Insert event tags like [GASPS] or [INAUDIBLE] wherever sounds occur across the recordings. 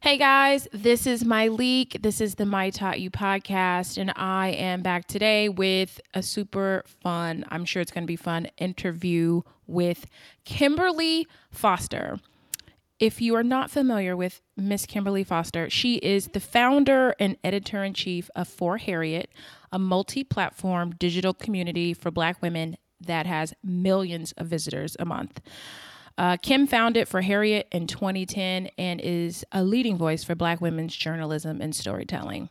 Hey guys, this is Myleik. This is the My Taught You podcast, and I am back today with a super fun, I'm sure it's going to be fun, interview with Kimberly Foster. If you are not familiar with Miss Kimberly Foster, she is the founder and editor in chief of For Harriet, a multi platform digital community for Black women that has millions of visitors a month. Uh, Kim founded For Harriet in 2010 and is a leading voice for Black women's journalism and storytelling.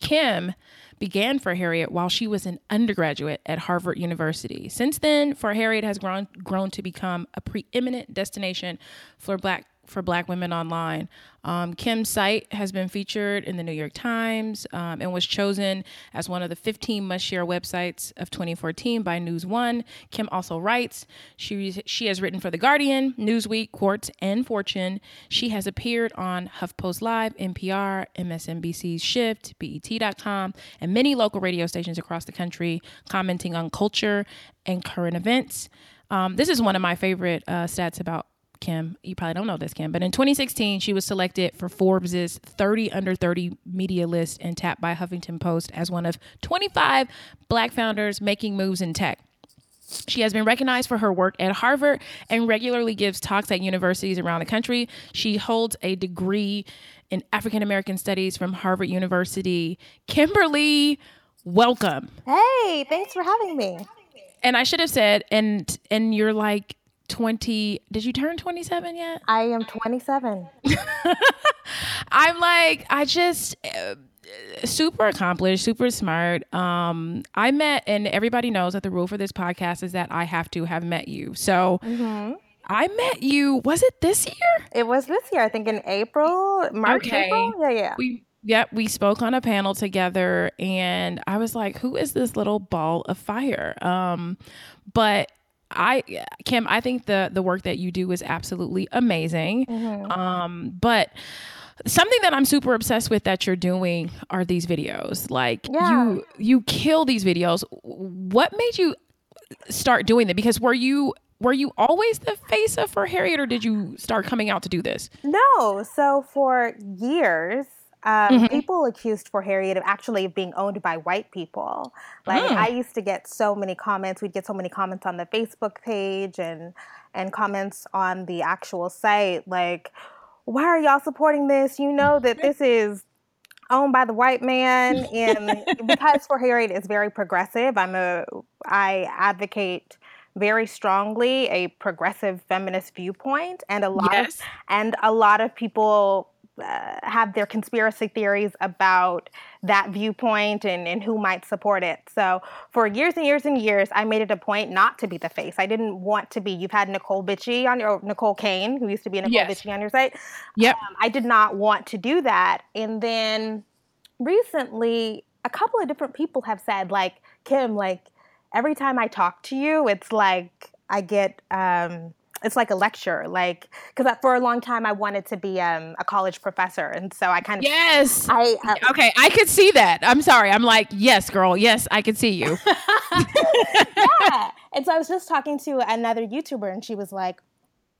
Kim began For Harriet while she was an undergraduate at Harvard University. Since then, For Harriet has grown grown to become a preeminent destination for Black for Black women online. Um, Kim's site has been featured in the New York Times um, and was chosen as one of the 15 must share websites of 2014 by News One. Kim also writes. She, she has written for The Guardian, Newsweek, Quartz, and Fortune. She has appeared on HuffPost Live, NPR, MSNBC's Shift, BET.com, and many local radio stations across the country, commenting on culture and current events. Um, this is one of my favorite uh, stats about Kim. You probably don't know this, Kim, but in 2016, she was selected for Forbes's 30 under 30 media list and tapped by Huffington Post as one of 25 black founders making moves in tech. She has been recognized for her work at Harvard and regularly gives talks at universities around the country. She holds a degree in African American Studies from Harvard University. Kimberly, welcome. Hey, thanks for having me. And I should have said, and and you're like 20 did you turn 27 yet i am 27 [LAUGHS] i'm like i just uh, super accomplished super smart um i met and everybody knows that the rule for this podcast is that i have to have met you so mm-hmm. I met you. Was it this year? It was this year. I think in April, March. Okay. April? Yeah, yeah. We Yep, we spoke on a panel together and I was like, who is this little ball of fire? Um, but I Kim, I think the the work that you do is absolutely amazing. Mm-hmm. Um, but something that I'm super obsessed with that you're doing are these videos. Like yeah. you you kill these videos. What made you start doing them? Because were you were you always the face of for Harriet or did you start coming out to do this? No. So for years um, mm-hmm. people accused for Harriet of actually being owned by white people. Like oh. I used to get so many comments. We'd get so many comments on the Facebook page and and comments on the actual site. Like, why are y'all supporting this? You know that this is owned by the white man, [LAUGHS] and because for Harriet is very progressive. I'm a I advocate very strongly a progressive feminist viewpoint and a lot yes. of, and a lot of people uh, have their conspiracy theories about that viewpoint and, and who might support it. So for years and years and years, I made it a point not to be the face. I didn't want to be. You've had Nicole Bitchie on your Nicole Kane, who used to be Nicole yes. Bitchie on your site. Yep. Um, I did not want to do that. And then recently, a couple of different people have said, like Kim, like every time I talk to you, it's like I get. Um, it's like a lecture like because for a long time i wanted to be um, a college professor and so i kind of yes i uh, okay i could see that i'm sorry i'm like yes girl yes i can see you [LAUGHS] yeah and so i was just talking to another youtuber and she was like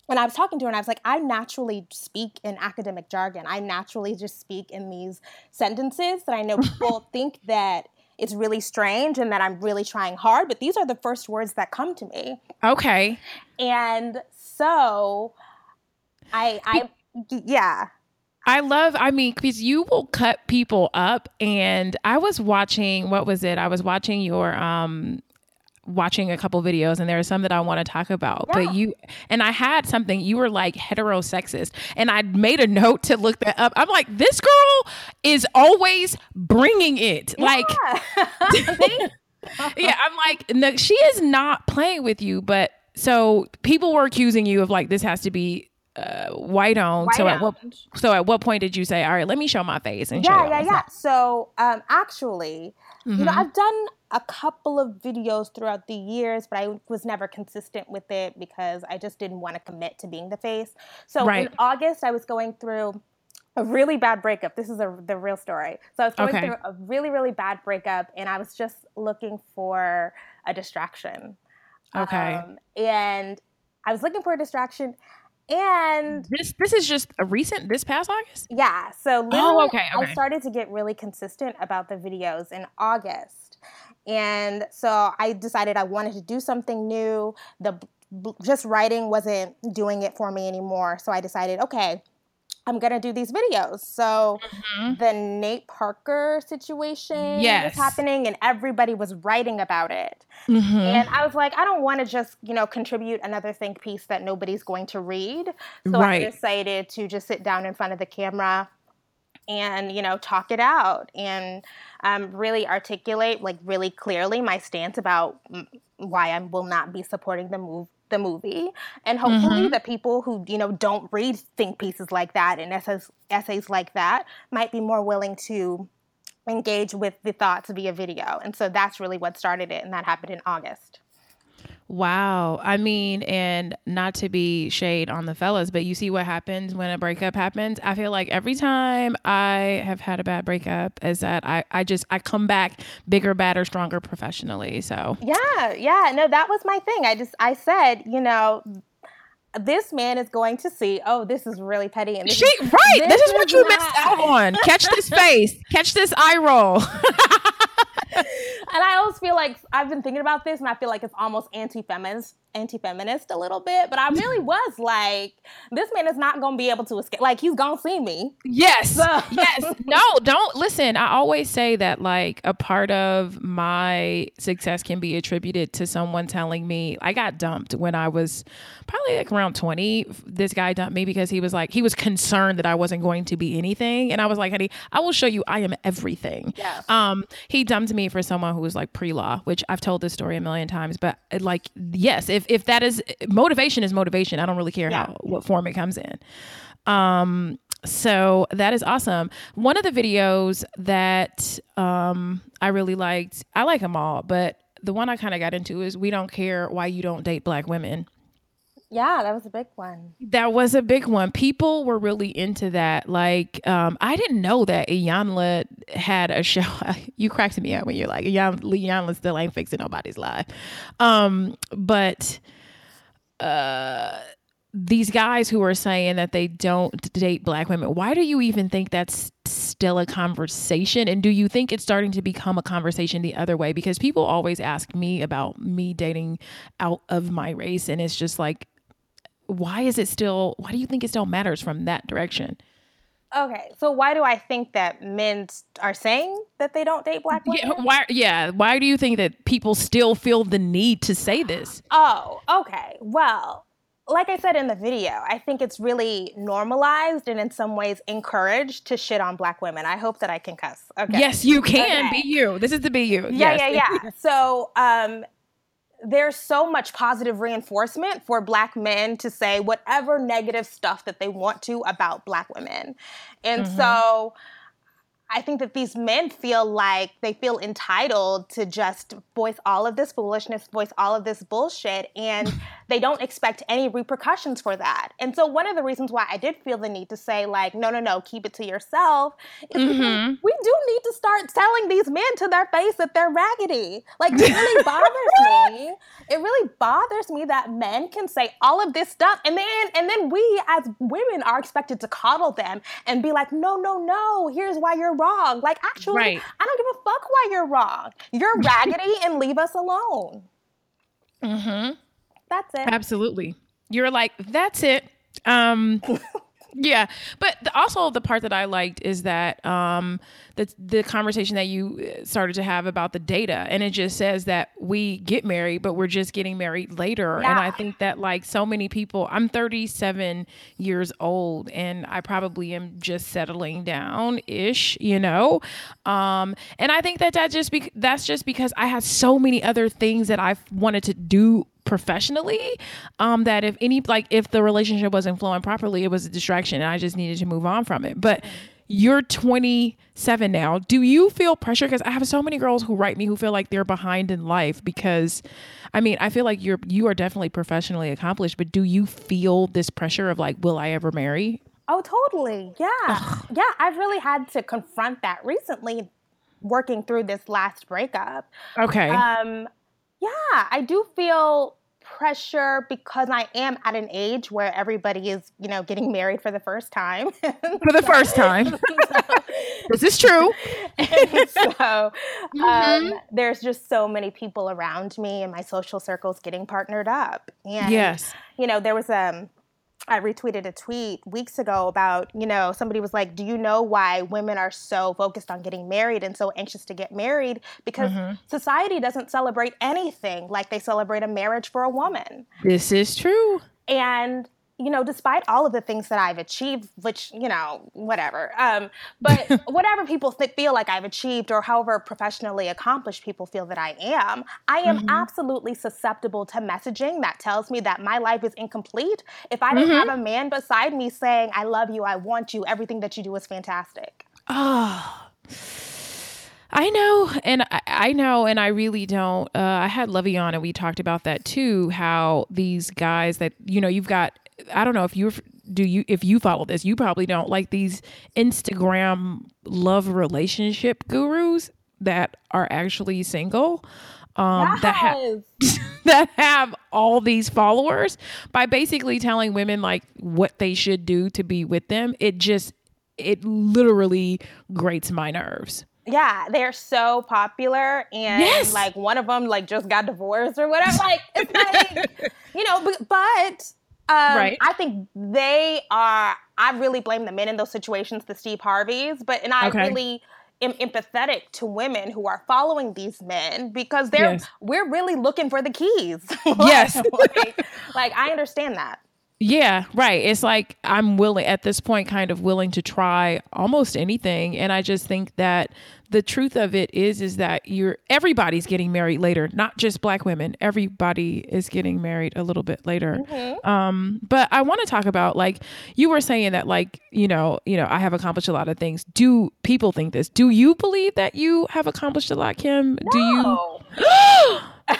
when I was talking to her, and I was like, I naturally speak in academic jargon. I naturally just speak in these sentences that I know [LAUGHS] people think that it's really strange and that I'm really trying hard, but these are the first words that come to me. Okay. And so I I yeah. I love, I mean, because you will cut people up. And I was watching, what was it? I was watching your um watching a couple videos and there are some that I want to talk about. Yeah. But you and I had something you were like heterosexist and I made a note to look that up. I'm like this girl is always bringing it. Yeah. Like [LAUGHS] [LAUGHS] Yeah, I'm like no, she is not playing with you, but so people were accusing you of like this has to be uh, white owned. White so owned. at what so at what point did you say, all right, let me show my face and yeah, yeah, yeah. So um, actually, mm-hmm. you know, mm-hmm. I've done a couple of videos throughout the years, but I was never consistent with it because I just didn't want to commit to being the face. So right. in August, I was going through a really bad breakup. This is a, the real story. So I was going okay. through a really, really bad breakup, and I was just looking for a distraction. Okay. Um, and I was looking for a distraction, And this this is just a recent this past August? Yeah. So oh, okay, okay. I started to get really consistent about the videos in August. And so I decided I wanted to do something new. The just writing wasn't doing it for me anymore. So I decided, okay, I'm gonna do these videos. So mm-hmm. the Nate Parker situation yes. was happening, and everybody was writing about it. Mm-hmm. And I was like, I don't want to just you know contribute another think piece that nobody's going to read. So right. I decided to just sit down in front of the camera and you know talk it out and um, really articulate like really clearly my stance about why I will not be supporting the move the movie and hopefully mm-hmm. the people who you know don't read think pieces like that and essays essays like that might be more willing to engage with the thoughts via video and so that's really what started it and that happened in august Wow. I mean, and not to be shade on the fellas, but you see what happens when a breakup happens. I feel like every time I have had a bad breakup is that I, I just I come back bigger, badder, stronger professionally. So Yeah, yeah. No, that was my thing. I just I said, you know, this man is going to see, oh, this is really petty. And she, is, right. This, this is, is what you not. missed out on. Catch this [LAUGHS] face. Catch this eye roll. [LAUGHS] [LAUGHS] and I always feel like I've been thinking about this, and I feel like it's almost anti-feminist, anti-feminist a little bit. But I really was like, this man is not going to be able to escape. Like he's going to see me. Yes, so. yes. [LAUGHS] No, don't listen. I always say that like a part of my success can be attributed to someone telling me I got dumped when I was probably like around twenty. This guy dumped me because he was like he was concerned that I wasn't going to be anything, and I was like, honey, I will show you I am everything. Yes. Um, he dumped me for someone who was like pre-law, which I've told this story a million times, but like yes, if if that is motivation is motivation, I don't really care yeah. how what form it comes in. Um, so that is awesome. One of the videos that um I really liked, I like them all, but the one I kind of got into is we don't care why you don't date black women. Yeah, that was a big one. That was a big one. People were really into that. Like, um, I didn't know that Iyanla had a show. [LAUGHS] you cracked me up when you're like, Iyanla still ain't fixing nobody's life. Um, but uh, these guys who are saying that they don't date black women, why do you even think that's still a conversation? And do you think it's starting to become a conversation the other way? Because people always ask me about me dating out of my race, and it's just like, why is it still why do you think it still matters from that direction okay so why do i think that men are saying that they don't date black women yeah why yeah why do you think that people still feel the need to say this oh okay well like I said in the video, I think it's really normalized and in some ways encouraged to shit on black women. I hope that I can cuss. Okay. Yes, you can. Okay. Be you. This is the be you. Yeah, yes. yeah, yeah. [LAUGHS] so um there's so much positive reinforcement for black men to say whatever negative stuff that they want to about black women. And mm-hmm. so I think that these men feel like they feel entitled to just voice all of this foolishness, voice all of this bullshit, and [LAUGHS] they don't expect any repercussions for that. And so, one of the reasons why I did feel the need to say, like, no, no, no, keep it to yourself, is mm-hmm. we do need to start telling these men to their face that they're raggedy. Like, it really [LAUGHS] bothers me. It really bothers me that men can say all of this stuff, and then and then we as women are expected to coddle them and be like, no, no, no, here's why you're wrong. Like, actually, right. I don't give a fuck why you're wrong. You're [LAUGHS] raggedy and leave us alone. Mm-hmm. That's it. Absolutely. You're like, that's it. Um [LAUGHS] yeah but the, also the part that i liked is that um the, the conversation that you uh, started to have about the data and it just says that we get married but we're just getting married later yeah. and i think that like so many people i'm 37 years old and i probably am just settling down ish you know um and i think that that just be that's just because i had so many other things that i wanted to do professionally um that if any like if the relationship wasn't flowing properly it was a distraction and i just needed to move on from it. But you're 27 now. Do you feel pressure? Because i have so many girls who write me who feel like they're behind in life because i mean i feel like you're you are definitely professionally accomplished but do you feel this pressure of like will i ever marry? Oh totally. Yeah. Ugh. yeah i've really had to confront that recently working through this last breakup. Okay. Um yeah, I do feel pressure because I am at an age where everybody is, you know, getting married for the first time. for the first [LAUGHS] time. [LAUGHS] so, this is true. [LAUGHS] so um, mm-hmm. there's just so many people around me in my social circles getting partnered up. And, yes. you know, there was um, I retweeted a tweet weeks ago about, you know, somebody was like, Do you know why women are so focused on getting married and so anxious to get married? Because mm-hmm. society doesn't celebrate anything like they celebrate a marriage for a woman. This is true. And you know, despite all of the things that I've achieved, which, you know, whatever, um, but [LAUGHS] whatever people th- feel like I've achieved or however professionally accomplished people feel that I am, I am mm-hmm. absolutely susceptible to messaging that tells me that my life is incomplete if I didn't mm-hmm. have a man beside me saying, I love you, I want you, everything that you do is fantastic. Oh. I know, and I, I, know, and I really don't. Uh, I had Lovey on, and we talked about that too. How these guys that you know, you've got I don't know if you do you if you follow this, you probably don't like these Instagram love relationship gurus that are actually single. Um, yes. that [LAUGHS] have that have all these followers by basically telling women like what they should do to be with them. It just it literally grates my nerves. Yeah, they're so popular, and yes. like one of them like just got divorced or whatever. Like it's like [LAUGHS] you know, but, but um, right. I think they are. I really blame the men in those situations, the Steve Harveys, but and I okay. really am empathetic to women who are following these men because they're yes. we're really looking for the keys. [LAUGHS] yes, like, like I understand that. Yeah, right. It's like I'm willing at this point, kind of willing to try almost anything. And I just think that the truth of it is, is that you're everybody's getting married later, not just black women. Everybody is getting married a little bit later. Mm-hmm. Um, but I want to talk about like you were saying that like you know you know I have accomplished a lot of things. Do people think this? Do you believe that you have accomplished a lot, Kim? No. Do you? [GASPS] [LAUGHS]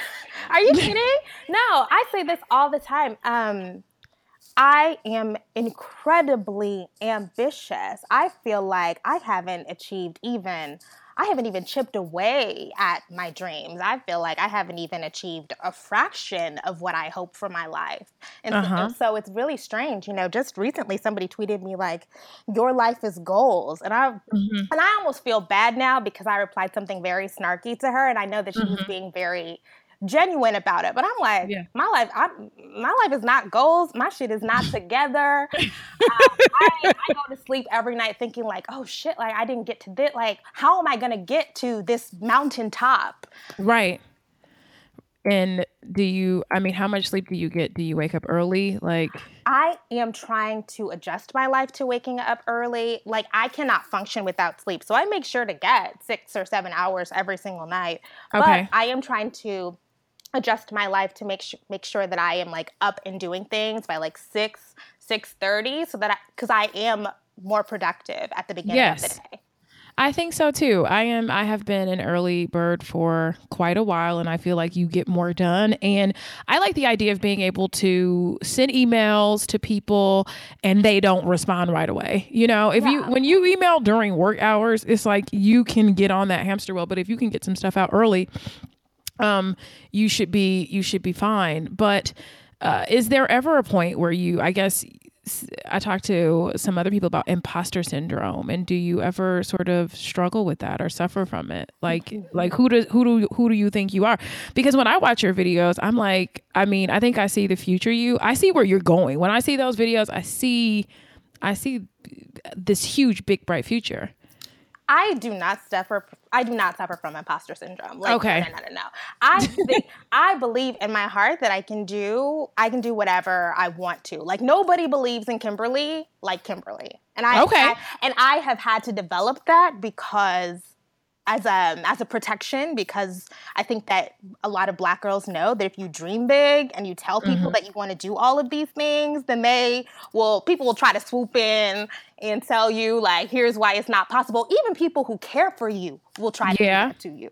Are you kidding? No, I say this all the time. Um, I am incredibly ambitious. I feel like I haven't achieved even I haven't even chipped away at my dreams. I feel like I haven't even achieved a fraction of what I hope for my life. And, uh-huh. so, and so, it's really strange. You know, just recently somebody tweeted me like, "Your life is goals," and I mm-hmm. and I almost feel bad now because I replied something very snarky to her, and I know that she mm-hmm. was being very genuine about it. But I'm like, yeah. my life, I, my life is not goals. My shit is not [LAUGHS] together. um, I, I, go to sleep every night thinking like, oh shit, like I didn't get to this. Like, how am I gonna get to this mountaintop? Right. And do you? I mean, how much sleep do you get? Do you wake up early? Like. I am trying to adjust my life to waking up early. Like I cannot function without sleep. So I make sure to get 6 or 7 hours every single night. Okay. But I am trying to adjust my life to make sh- make sure that I am like up and doing things by like 6 6:30 so that I cuz I am more productive at the beginning yes. of the day. I think so too. I am I have been an early bird for quite a while and I feel like you get more done and I like the idea of being able to send emails to people and they don't respond right away. You know, if yeah. you when you email during work hours, it's like you can get on that hamster wheel, but if you can get some stuff out early, um, you should be you should be fine. But uh, is there ever a point where you, I guess, I talked to some other people about imposter syndrome, and do you ever sort of struggle with that or suffer from it? Like, mm-hmm. like who do who do who do you think you are? Because when I watch your videos, I'm like, I mean, I think I see the future you. I see where you're going. When I see those videos, I see, I see this huge, big, bright future. I do not suffer. I do not suffer from imposter syndrome. Like, okay. No, no, no, no. I think [LAUGHS] I believe in my heart that I can do. I can do whatever I want to. Like nobody believes in Kimberly like Kimberly, and I. Okay. I, and I have had to develop that because as a as a protection because I think that a lot of black girls know that if you dream big and you tell people mm-hmm. that you want to do all of these things, then they will people will try to swoop in and tell you like here's why it's not possible. Even people who care for you will try to yeah. do that to you.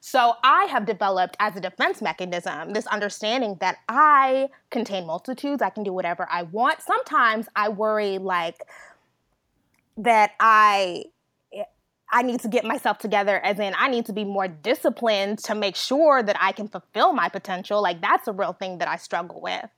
So I have developed as a defense mechanism this understanding that I contain multitudes, I can do whatever I want. Sometimes I worry like that I I need to get myself together, as in, I need to be more disciplined to make sure that I can fulfill my potential. Like, that's a real thing that I struggle with,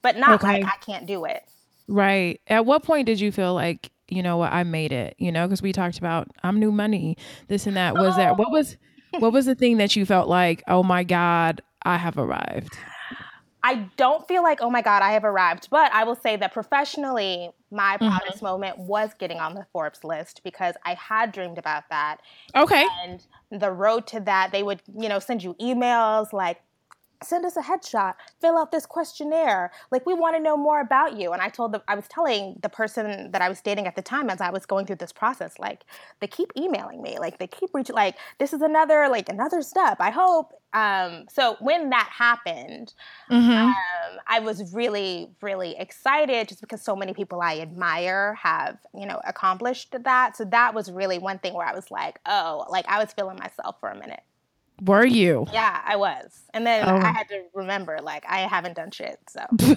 but not okay. like I can't do it. Right. At what point did you feel like, you know what, I made it? You know, because we talked about I'm new money, this and that. Was oh. that what was what was the thing that you felt like, oh my God, I have arrived? I don't feel like, oh my God, I have arrived. But I will say that professionally, my mm-hmm. proudest mm-hmm. moment was getting on the Forbes list because I had dreamed about that. Okay. And the road to that, they would, you know, send you emails like, send us a headshot fill out this questionnaire like we want to know more about you and i told the i was telling the person that i was dating at the time as i was going through this process like they keep emailing me like they keep reaching like this is another like another step i hope um so when that happened mm-hmm. um, i was really really excited just because so many people i admire have you know accomplished that so that was really one thing where i was like oh like i was feeling myself for a minute were you? Yeah, I was. And then oh. I had to remember, like, I haven't done shit. So. [LAUGHS] no,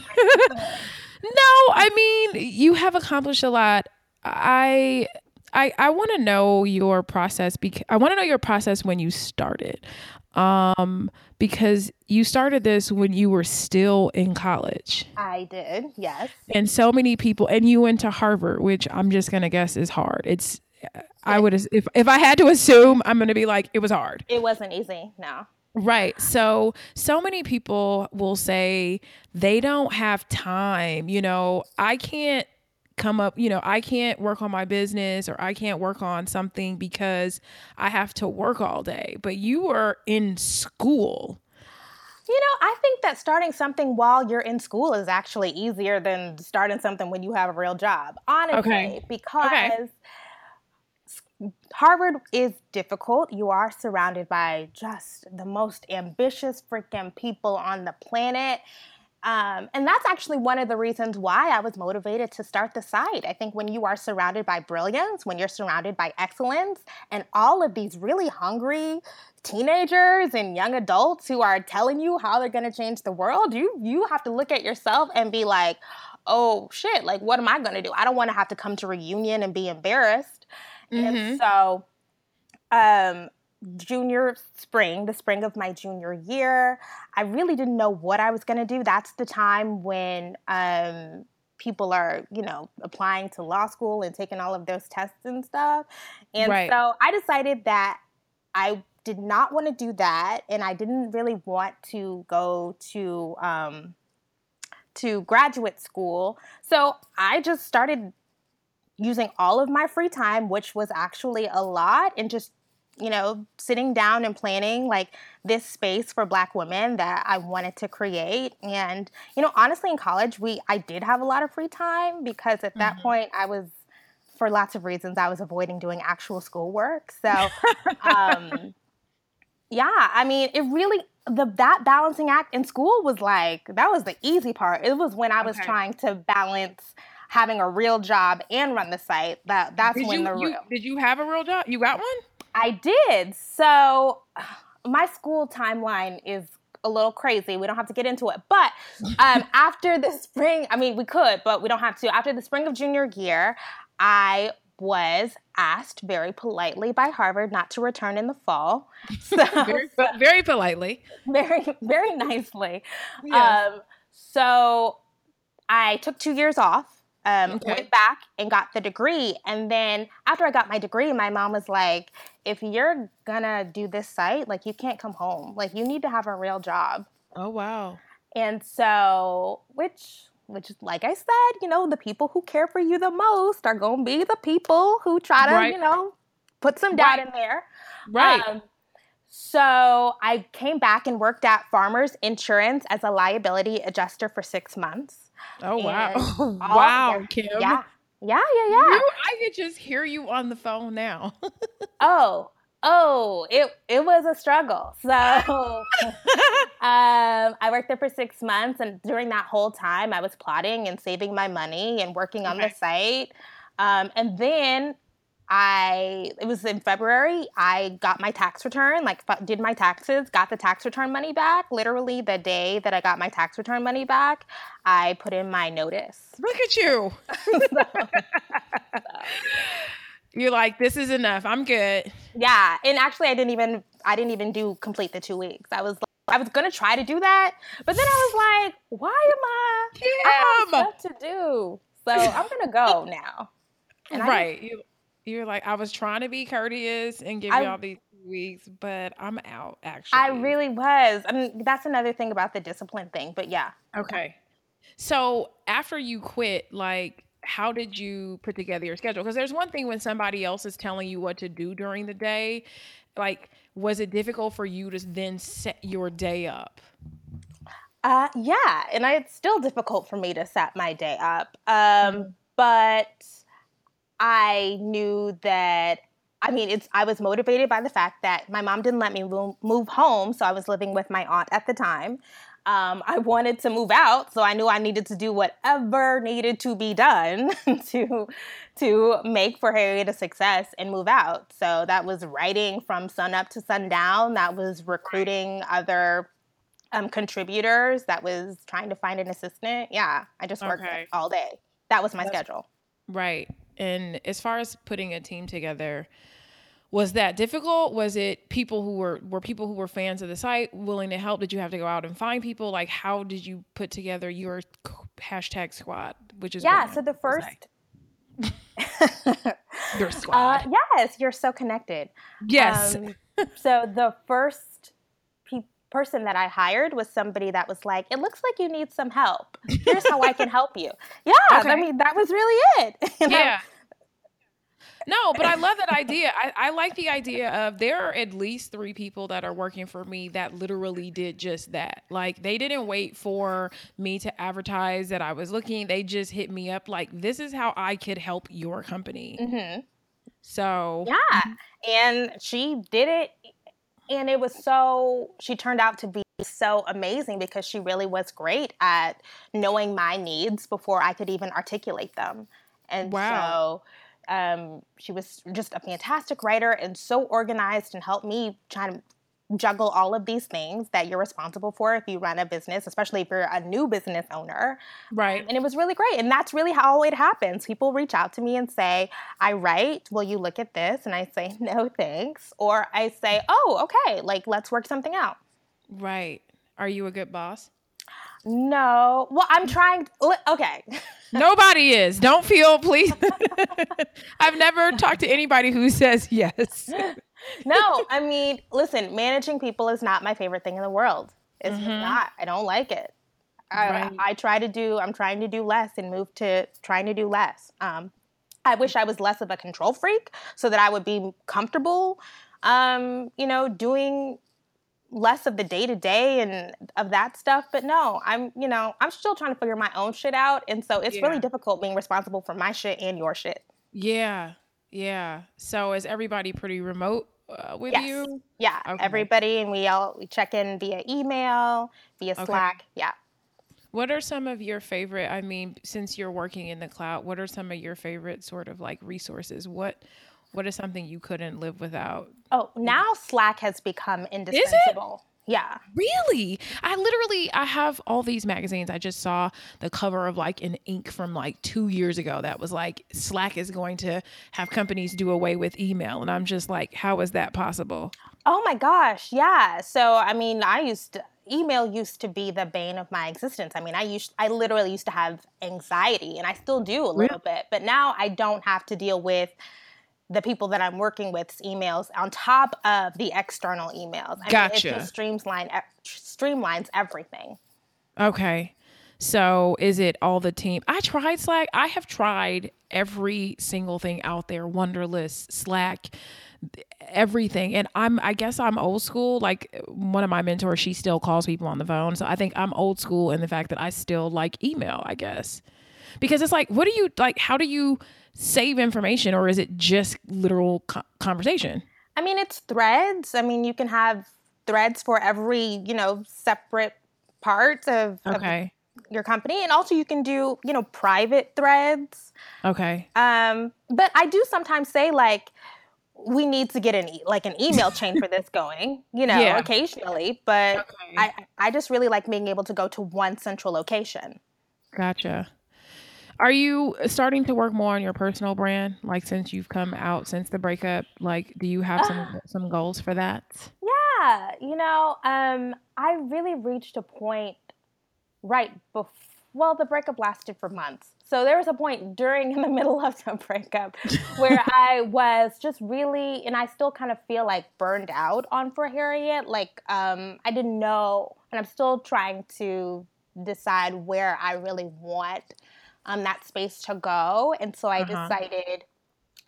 I mean, you have accomplished a lot. I. I, I want to know your process because I want to know your process when you started. Um, because you started this when you were still in college. I did, yes. And so many people, and you went to Harvard, which I'm just gonna guess is hard. It's I would if if I had to assume, I'm going to be like it was hard. It wasn't easy. No. Right. So, so many people will say they don't have time. You know, I can't come up, you know, I can't work on my business or I can't work on something because I have to work all day. But you were in school. You know, I think that starting something while you're in school is actually easier than starting something when you have a real job. Honestly, okay. because okay Harvard is difficult. You are surrounded by just the most ambitious freaking people on the planet. Um, and that's actually one of the reasons why I was motivated to start the site. I think when you are surrounded by brilliance, when you're surrounded by excellence, and all of these really hungry teenagers and young adults who are telling you how they're going to change the world, you you have to look at yourself and be like, "Oh shit, like what am I going to do? I don't want to have to come to reunion and be embarrassed." Mm-hmm. And so, um, junior spring, the spring of my junior year, I really didn't know what I was going to do. That's the time when um, people are, you know, applying to law school and taking all of those tests and stuff. And right. so I decided that I did not want to do that, and I didn't really want to go to um, to graduate school. So I just started using all of my free time, which was actually a lot, and just you know, sitting down and planning like this space for black women that I wanted to create. And, you know, honestly in college, we I did have a lot of free time because at that mm-hmm. point I was for lots of reasons I was avoiding doing actual schoolwork. So [LAUGHS] um yeah, I mean, it really the that balancing act in school was like that was the easy part. It was when I was okay. trying to balance having a real job and run the site, that that's did when you, the real. did you have a real job? You got one? I did. So [SIGHS] my school timeline is a little crazy. We don't have to get into it. But um, [LAUGHS] after the spring, I mean, we could, but we don't have to. After the spring of junior year, I was asked very politely by Harvard not to return in the fall. [LAUGHS] So, very, very politely. [LAUGHS] Very, very nicely. Yes. Um, so I took two years off um, okay. went back and got the degree. And then after I got my degree, my mom was like, if you're gonna do this site, like you can't come home. Like you need to have a real job. Oh wow. And so which which like I said, you know, the people who care for you the most are gonna be the people who try to, right. you know, put some doubt right. in there. Right. Um, so I came back and worked at Farmers Insurance as a liability adjuster for six months. Oh wow! [LAUGHS] wow, Kim. Yeah, yeah, yeah, yeah. You, I could just hear you on the phone now. [LAUGHS] oh, oh, it it was a struggle. So, [LAUGHS] um, I worked there for six months, and during that whole time, I was plotting and saving my money and working on the site. Um, and then I it was in February. I got my tax return, like did my taxes, got the tax return money back. Literally the day that I got my tax return money back, I put in my notice. Look at you. so, [LAUGHS] so. You're like, this is enough. I'm good. Yeah, and actually, I didn't even I didn't even do complete the two weeks. I was like, I was gonna try to do that, but then I was like, why am I? Damn. I have stuff to do, so I'm gonna go now. And right. You you're like, I was trying to be courteous and give I, y'all these weeks, but I'm out actually. I really was. I mean, that's another thing about the discipline thing, but yeah. Okay. So after you quit, like how did you put together your schedule? Because there's one thing when somebody else is telling you what to do during the day. Like, was it difficult for you to then set your day up? Uh, yeah, and I, it's still difficult for me to set my day up. Um, mm-hmm. But I knew that I mean, it's I was motivated by the fact that my mom didn't let me move home, so I was living with my aunt at the time. Um, I wanted to move out, so I knew I needed to do whatever needed to be done [LAUGHS] to to make for Harriet a success and move out. So that was writing from sun up to sundown. That was recruiting other um, contributors. That was trying to find an assistant. Yeah, I just worked okay. all day. That was my That's, schedule. Right. And as far as putting a team together, was that difficult? Was it people who were were people who were fans of the site willing to help? Did you have to go out and find people? Like how did you put together your hashtag squad? Which is yeah. So the first. [LAUGHS] your squad. Uh, yes, you're so connected. Yes. Um, so the first person that I hired was somebody that was like, "It looks like you need some help. Here's how I can help you." [LAUGHS] Yeah, okay. I mean that was really it. [LAUGHS] yeah. No, but I love that idea. I, I like the idea of there are at least three people that are working for me that literally did just that. Like they didn't wait for me to advertise that I was looking. They just hit me up like, this is how I could help your company. Mm-hmm. So yeah, and she did it, and it was so. She turned out to be so amazing because she really was great at knowing my needs before I could even articulate them. And wow. so um, she was just a fantastic writer and so organized and helped me try to juggle all of these things that you're responsible for if you run a business, especially if you're a new business owner. Right. And it was really great. And that's really how it happens. People reach out to me and say, I write, will you look at this? And I say, [LAUGHS] no, thanks. Or I say, oh, okay, like let's work something out. Right. Are you a good boss? No. Well, I'm trying. Okay. Nobody is. Don't feel, please. [LAUGHS] I've never talked to anybody who says yes. [LAUGHS] no, I mean, listen, managing people is not my favorite thing in the world. It's mm-hmm. not. I don't like it. Right. I, I, try to do, I'm trying to do less and move to trying to do less. Um, I wish I was less of a control freak so that I would be comfortable, um, you know, doing less of the day to day and of that stuff. But no, I'm, you know, I'm still trying to figure my own shit out. And so it's yeah. really difficult being responsible for my shit and your shit. Yeah. Yeah. So is everybody pretty remote uh, with yes. you? Yeah. Okay. Everybody. And we all we check in via email, via okay. Slack. Yeah. What are some of your favorite? I mean, since you're working in the cloud, what are some of your favorite sort of like resources? What what is something you couldn't live without? Oh, now Slack has become indispensable. Yeah. Really? I literally I have all these magazines. I just saw the cover of like an Inc. from like 2 years ago that was like Slack is going to have companies do away with email and I'm just like how is that possible? Oh my gosh. Yeah. So I mean, I used to email used to be the bane of my existence. I mean, I used I literally used to have anxiety and I still do a little really? bit, but now I don't have to deal with the people that I'm working with's emails on top of the external emails. I gotcha. Mean, it just streamline, streamlines everything. Okay. So is it all the team? I tried Slack. I have tried every single thing out there, Wunderlist, Slack, everything. And I'm I guess I'm old school. Like one of my mentors, she still calls people on the phone. So I think I'm old school in the fact that I still like email, I guess. Because it's like, what do you like how do you save information or is it just literal co- conversation? I mean, it's threads. I mean, you can have threads for every, you know, separate part of, okay. Of your company and also you can do, you know, private threads. Okay. Um, but I do sometimes say like we need to get an e- like an email chain for this going, you know, yeah. occasionally, but okay. I I just really like being able to go to one central location. Gotcha. Are you starting to work more on your personal brand? Like since you've come out since the breakup, like do you have some [SIGHS] some goals for that? Yeah, you know, um, I really reached a point right before. Well, the breakup lasted for months. So there was a point during [LAUGHS] in the middle of the breakup [LAUGHS] where I was just really, and I still kind of feel like burned out on for Harriet. Like um, I didn't know, and I'm still trying to decide where I really want um, that space to go. And so I uh-huh. decided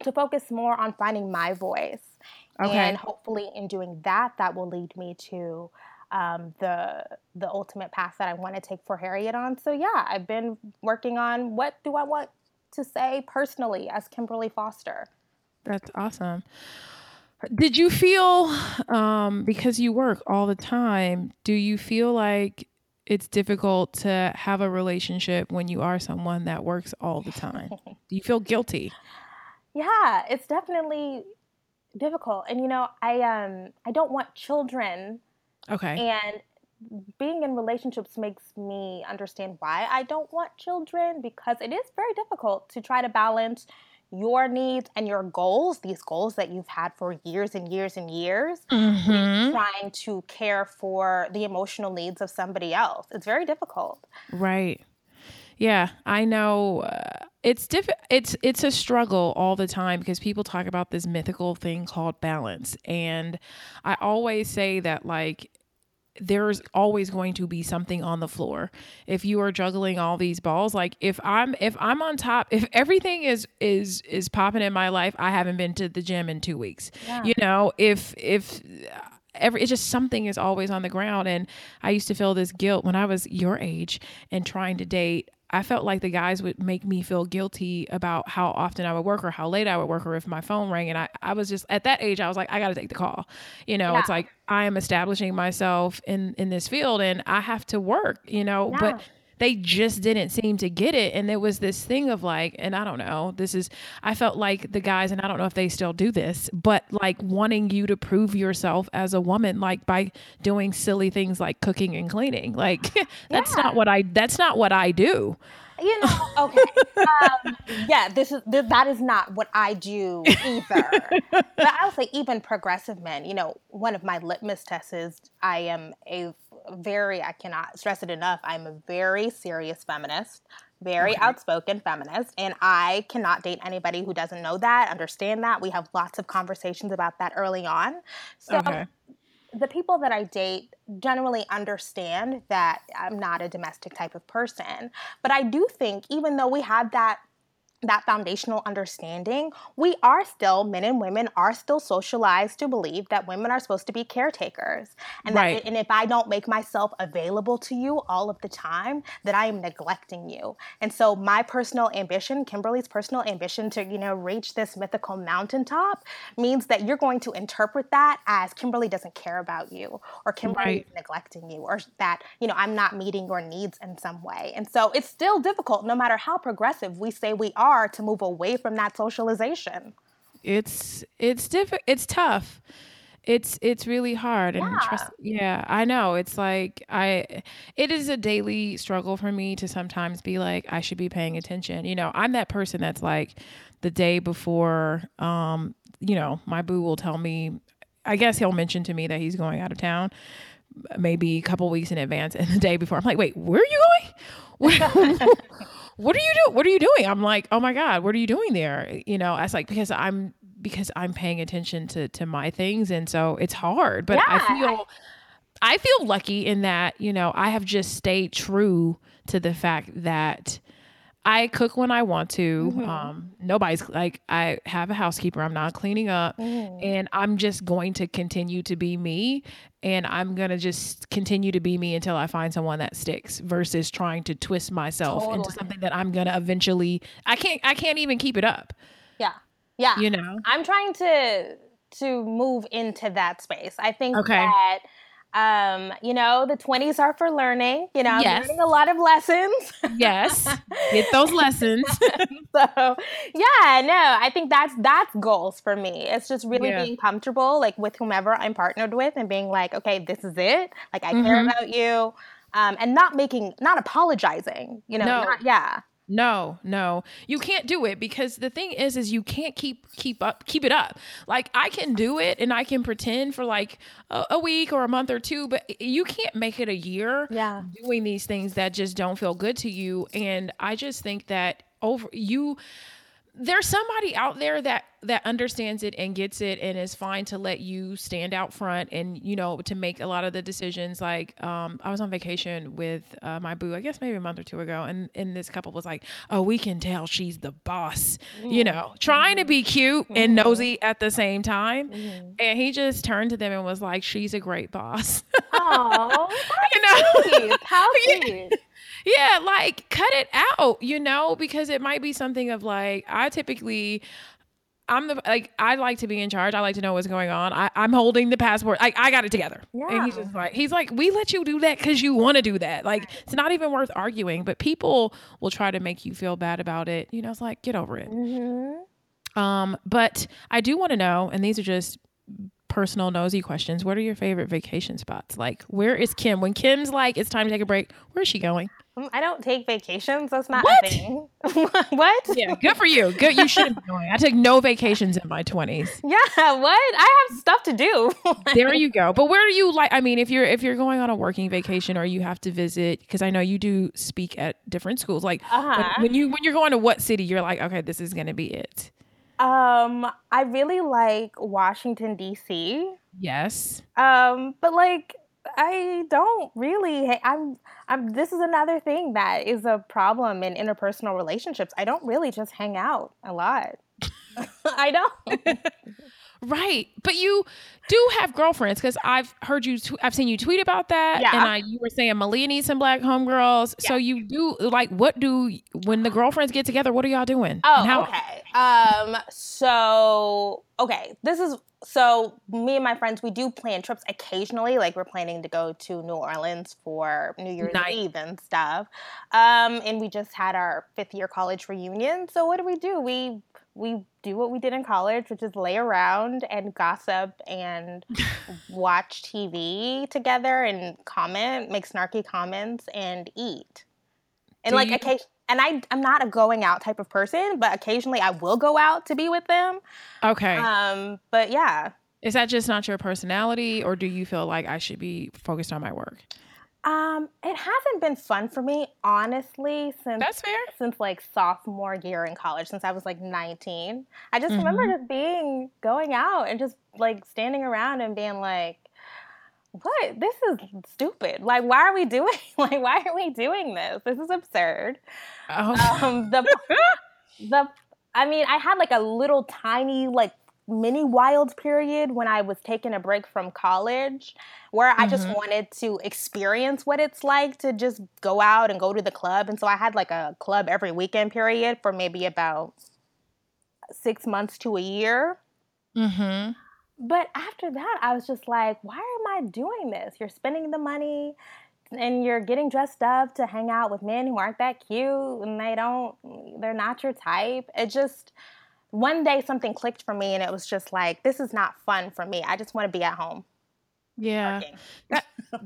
to focus more on finding my voice. Okay. And hopefully, in doing that, that will lead me to um, the the ultimate path that I want to take for Harriet on. So yeah, I've been working on what do I want to say personally as Kimberly Foster. That's awesome. Did you feel um, because you work all the time? Do you feel like it's difficult to have a relationship when you are someone that works all the time? [LAUGHS] Do you feel guilty? Yeah, it's definitely difficult. And you know, I um I don't want children. Okay. And being in relationships makes me understand why I don't want children because it is very difficult to try to balance your needs and your goals, these goals that you've had for years and years and years, mm-hmm. trying to care for the emotional needs of somebody else. It's very difficult. Right. Yeah, I know. Uh, it's diff- It's it's a struggle all the time because people talk about this mythical thing called balance, and I always say that like there's always going to be something on the floor. If you are juggling all these balls like if i'm if i'm on top if everything is is is popping in my life i haven't been to the gym in two weeks. Yeah. you know if if uh, every it's just something is always on the ground. And i used to feel this guilt when i was your age and trying to date I felt like the guys would make me feel guilty about how often I would work or how late I would work or if my phone rang. And I, I was just at that age, I was like, I got to take the call. You know, yeah. it's like I am establishing myself in in this field and I have to work. You know, yeah. but they just didn't seem to get it. And there was this thing of like, and I don't know, this is, I felt like the guys, and I don't know if they still do this, but like wanting you to prove yourself as a woman, like by doing silly things like cooking and cleaning. Like, [LAUGHS] that's yeah. not what I, that's not what I do you know, okay. Um, yeah, this is th- that is not what I do either. [LAUGHS] but I'll say even progressive men. You know, one of my litmus tests is I am a very I cannot stress it enough. I'm a very serious feminist, very okay. outspoken feminist, and I cannot date anybody who doesn't know that, understand that. We have lots of conversations about that early on. So. Okay the people that I date generally understand that I'm not a domestic type of person. But I do think, even though we have that that foundational understanding, we are still, men and women are still socialized to believe that women are supposed to be caretakers. And right. that, and if I don't make myself available to you all of the time, that I am neglecting you. And so my personal ambition, Kimberly's personal ambition to, you know, reach this mythical mountaintop means that you're going to interpret that as Kimberly doesn't care about you or Kimberly right. is neglecting you or that, you know, I'm not meeting your needs in some way. And so it's still difficult no matter how progressive we say we are are to move away from that socialization. It's it's different. It's tough. It's it's really hard and yeah. Trust, yeah, I know. It's like I it is a daily struggle for me to sometimes be like I should be paying attention. You know, I'm that person that's like the day before um you know, my boo will tell me I guess he'll mention to me that he's going out of town maybe a couple weeks in advance and the day before I'm like, "Wait, where are you going?" [LAUGHS] what are you doing? What are you doing? I'm like, oh my God, what are you doing there? You know, I was like, because I'm because I'm paying attention to to my things. And so it's hard. But yeah. I feel I feel lucky in that, you know, I have just stayed true to the fact that I cook when I want to. Mm-hmm. Um, nobody's like I have a housekeeper. I'm not cleaning up, mm. and I'm just going to continue to be me, and I'm gonna just continue to be me until I find someone that sticks. Versus trying to twist myself totally. into something that I'm gonna eventually. I can't. I can't even keep it up. Yeah. Yeah. You know. I'm trying to to move into that space. I think okay. that um, you know, the 20s are for learning. You know, I'm yes. learning a lot of lessons. yes. [LAUGHS] Get those lessons. [LAUGHS] so yeah, no, I think that's that's goals for me. It's just really yeah. being comfortable, like with whomever I'm partnered with and being like, okay, this is it. Like I mm-hmm. care about you. Um, and not making not apologizing, you know, no. not, yeah. No, no. You can't do it because the thing is is you can't keep keep up keep it up. Like I can do it and I can pretend for like a, a week or a month or two, but you can't make it a year Yeah. doing these things that just don't feel good to you and I just think that over you there's somebody out there that that understands it and gets it and is fine to let you stand out front and you know to make a lot of the decisions. Like um i was on vacation with uh, my boo i guess maybe a month or two ago and and this couple was like oh we can tell she's the boss you know trying to be cute and nosy at the same time. And he just turned to them and was like she's a great boss. Oh, [LAUGHS] you know. How [LAUGHS] Yeah. Yeah, like cut it out, you know, because it might be something of like I typically I'm the like I like to be in charge. I like to know what's going on. I, I'm holding the passport. I, I got it together. And he's just like he's like, we let you do that because you want to do that. Like it's not even worth arguing. But people will try to make you feel bad about it. You know, it's like get over it. Mm-hmm. Um, but I do want to know, and these are just personal nosy questions. What are your favorite vacation spots? Like, where is Kim? When Kim's like, it's time to take a break, where's she going? Mm, I don't take vacations. That's not What? a thing. [LAUGHS] what? Yeah, good for you. Good, you shouldn't be going. I took no vacations in my twenties. Yeah, what? I have stuff to do. [LAUGHS] There you go. But where do you like? I mean, if you're if you're going on a working vacation or you have to visit, because I know you do speak at different schools. Like Uh-huh. when you when you're going to what city, you're like, okay, this is gonna be it. Um, I really like Washington D.C. Yes. Um, but like I don't really. I'm. I'm. This is another thing that is a problem in interpersonal relationships. I don't really just hang out a lot. [LAUGHS] I don't. [LAUGHS] Right, but you do have girlfriends because I've heard you. Tw- I've seen you tweet about that, Yeah. and I you were saying Malia needs some black homegirls. So you do like what do when the girlfriends get together? What are y'all doing? Oh, how- okay. Um, so okay, this is so me and my friends we do plan trips occasionally. Like we're planning to go to New Orleans for New Year's Nice. Eve and stuff. Um, and we just had our fifth year college reunion. So what do we do? We we do what we did in college, which is lay around and gossip and [LAUGHS] watch TV together and comment, make snarky comments, and eat. And Do like you- occasion, and I I'm not a going out type of person, but occasionally I will go out to be with them. Okay, Um, but yeah. is that just not your personality, or do you feel like I should be focused on my work? Um, it hasn't been fun for me, honestly, since That's fair. since like sophomore year in college, since I was like 19. I just remember Mhm. just being going out and just like standing around and being like, what? This is stupid. Like, why are we doing [LAUGHS] like why are we doing this? This is absurd. Oh, Um the [LAUGHS] the I mean, I had like a little tiny like mini wild period when I was taking a break from college where I just Mhm. wanted to experience what it's like to just go out and go to the club. And so I had like a club every weekend period for maybe about six months to a year. mm-hmm. But after that, I was just like, why am I doing this? You're spending the money and you're getting dressed up to hang out with men who aren't that cute and they don't, they're not your type. It just, one day something clicked for me and it was just like, this is not fun for me. I just want to be at home. yeah. working.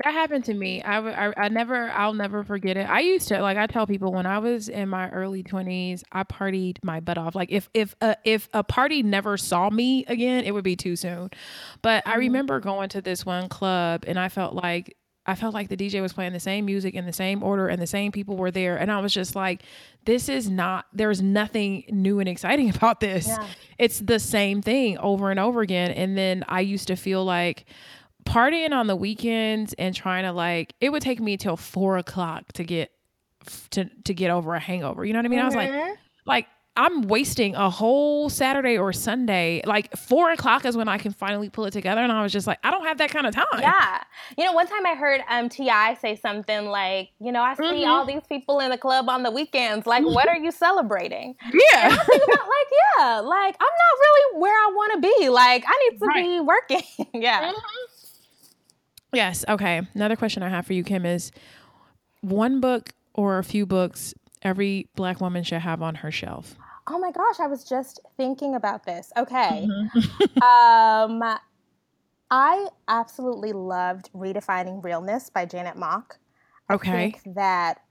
That happened to me. I I never, I'll never forget it. I used to, like, I tell people when I was in my early twenties, I partied my butt off. Like, if if a, if a party never saw me again, it would be too soon. But I Mhm. remember going to this one club, and I felt like I felt like the DJ was playing the same music in the same order, and the same people were there, and I was just like, this is not. There's nothing new and exciting [LAUGHS] about this Yeah. it's the same thing over and over again. And then I used to feel like partying on the weekends and trying to like it would take me till four o'clock to get to to get over a hangover. You know what I mean? I was like, Mhm. like I'm wasting a whole Saturday or Sunday. Like four o'clock is when I can finally pull it together. And I was just like, I don't have that kind of time. Yeah. You know, one time I heard um T.I. say something like, you know, I see Mhm. all these people in the club on the weekends. Like, what are you celebrating? [LAUGHS] And Yeah. I think about like, yeah, like I'm not really where I want to be. Like, I need to Right. be working. [LAUGHS] yeah. yes. Okay. Another question I have for you, Kim, is one book or a few books every black woman should have on her shelf. Oh my gosh, I was just thinking about this. Okay. Mhm. [LAUGHS] Um I absolutely loved Redefining Realness by Janet Mock. I Okay. think that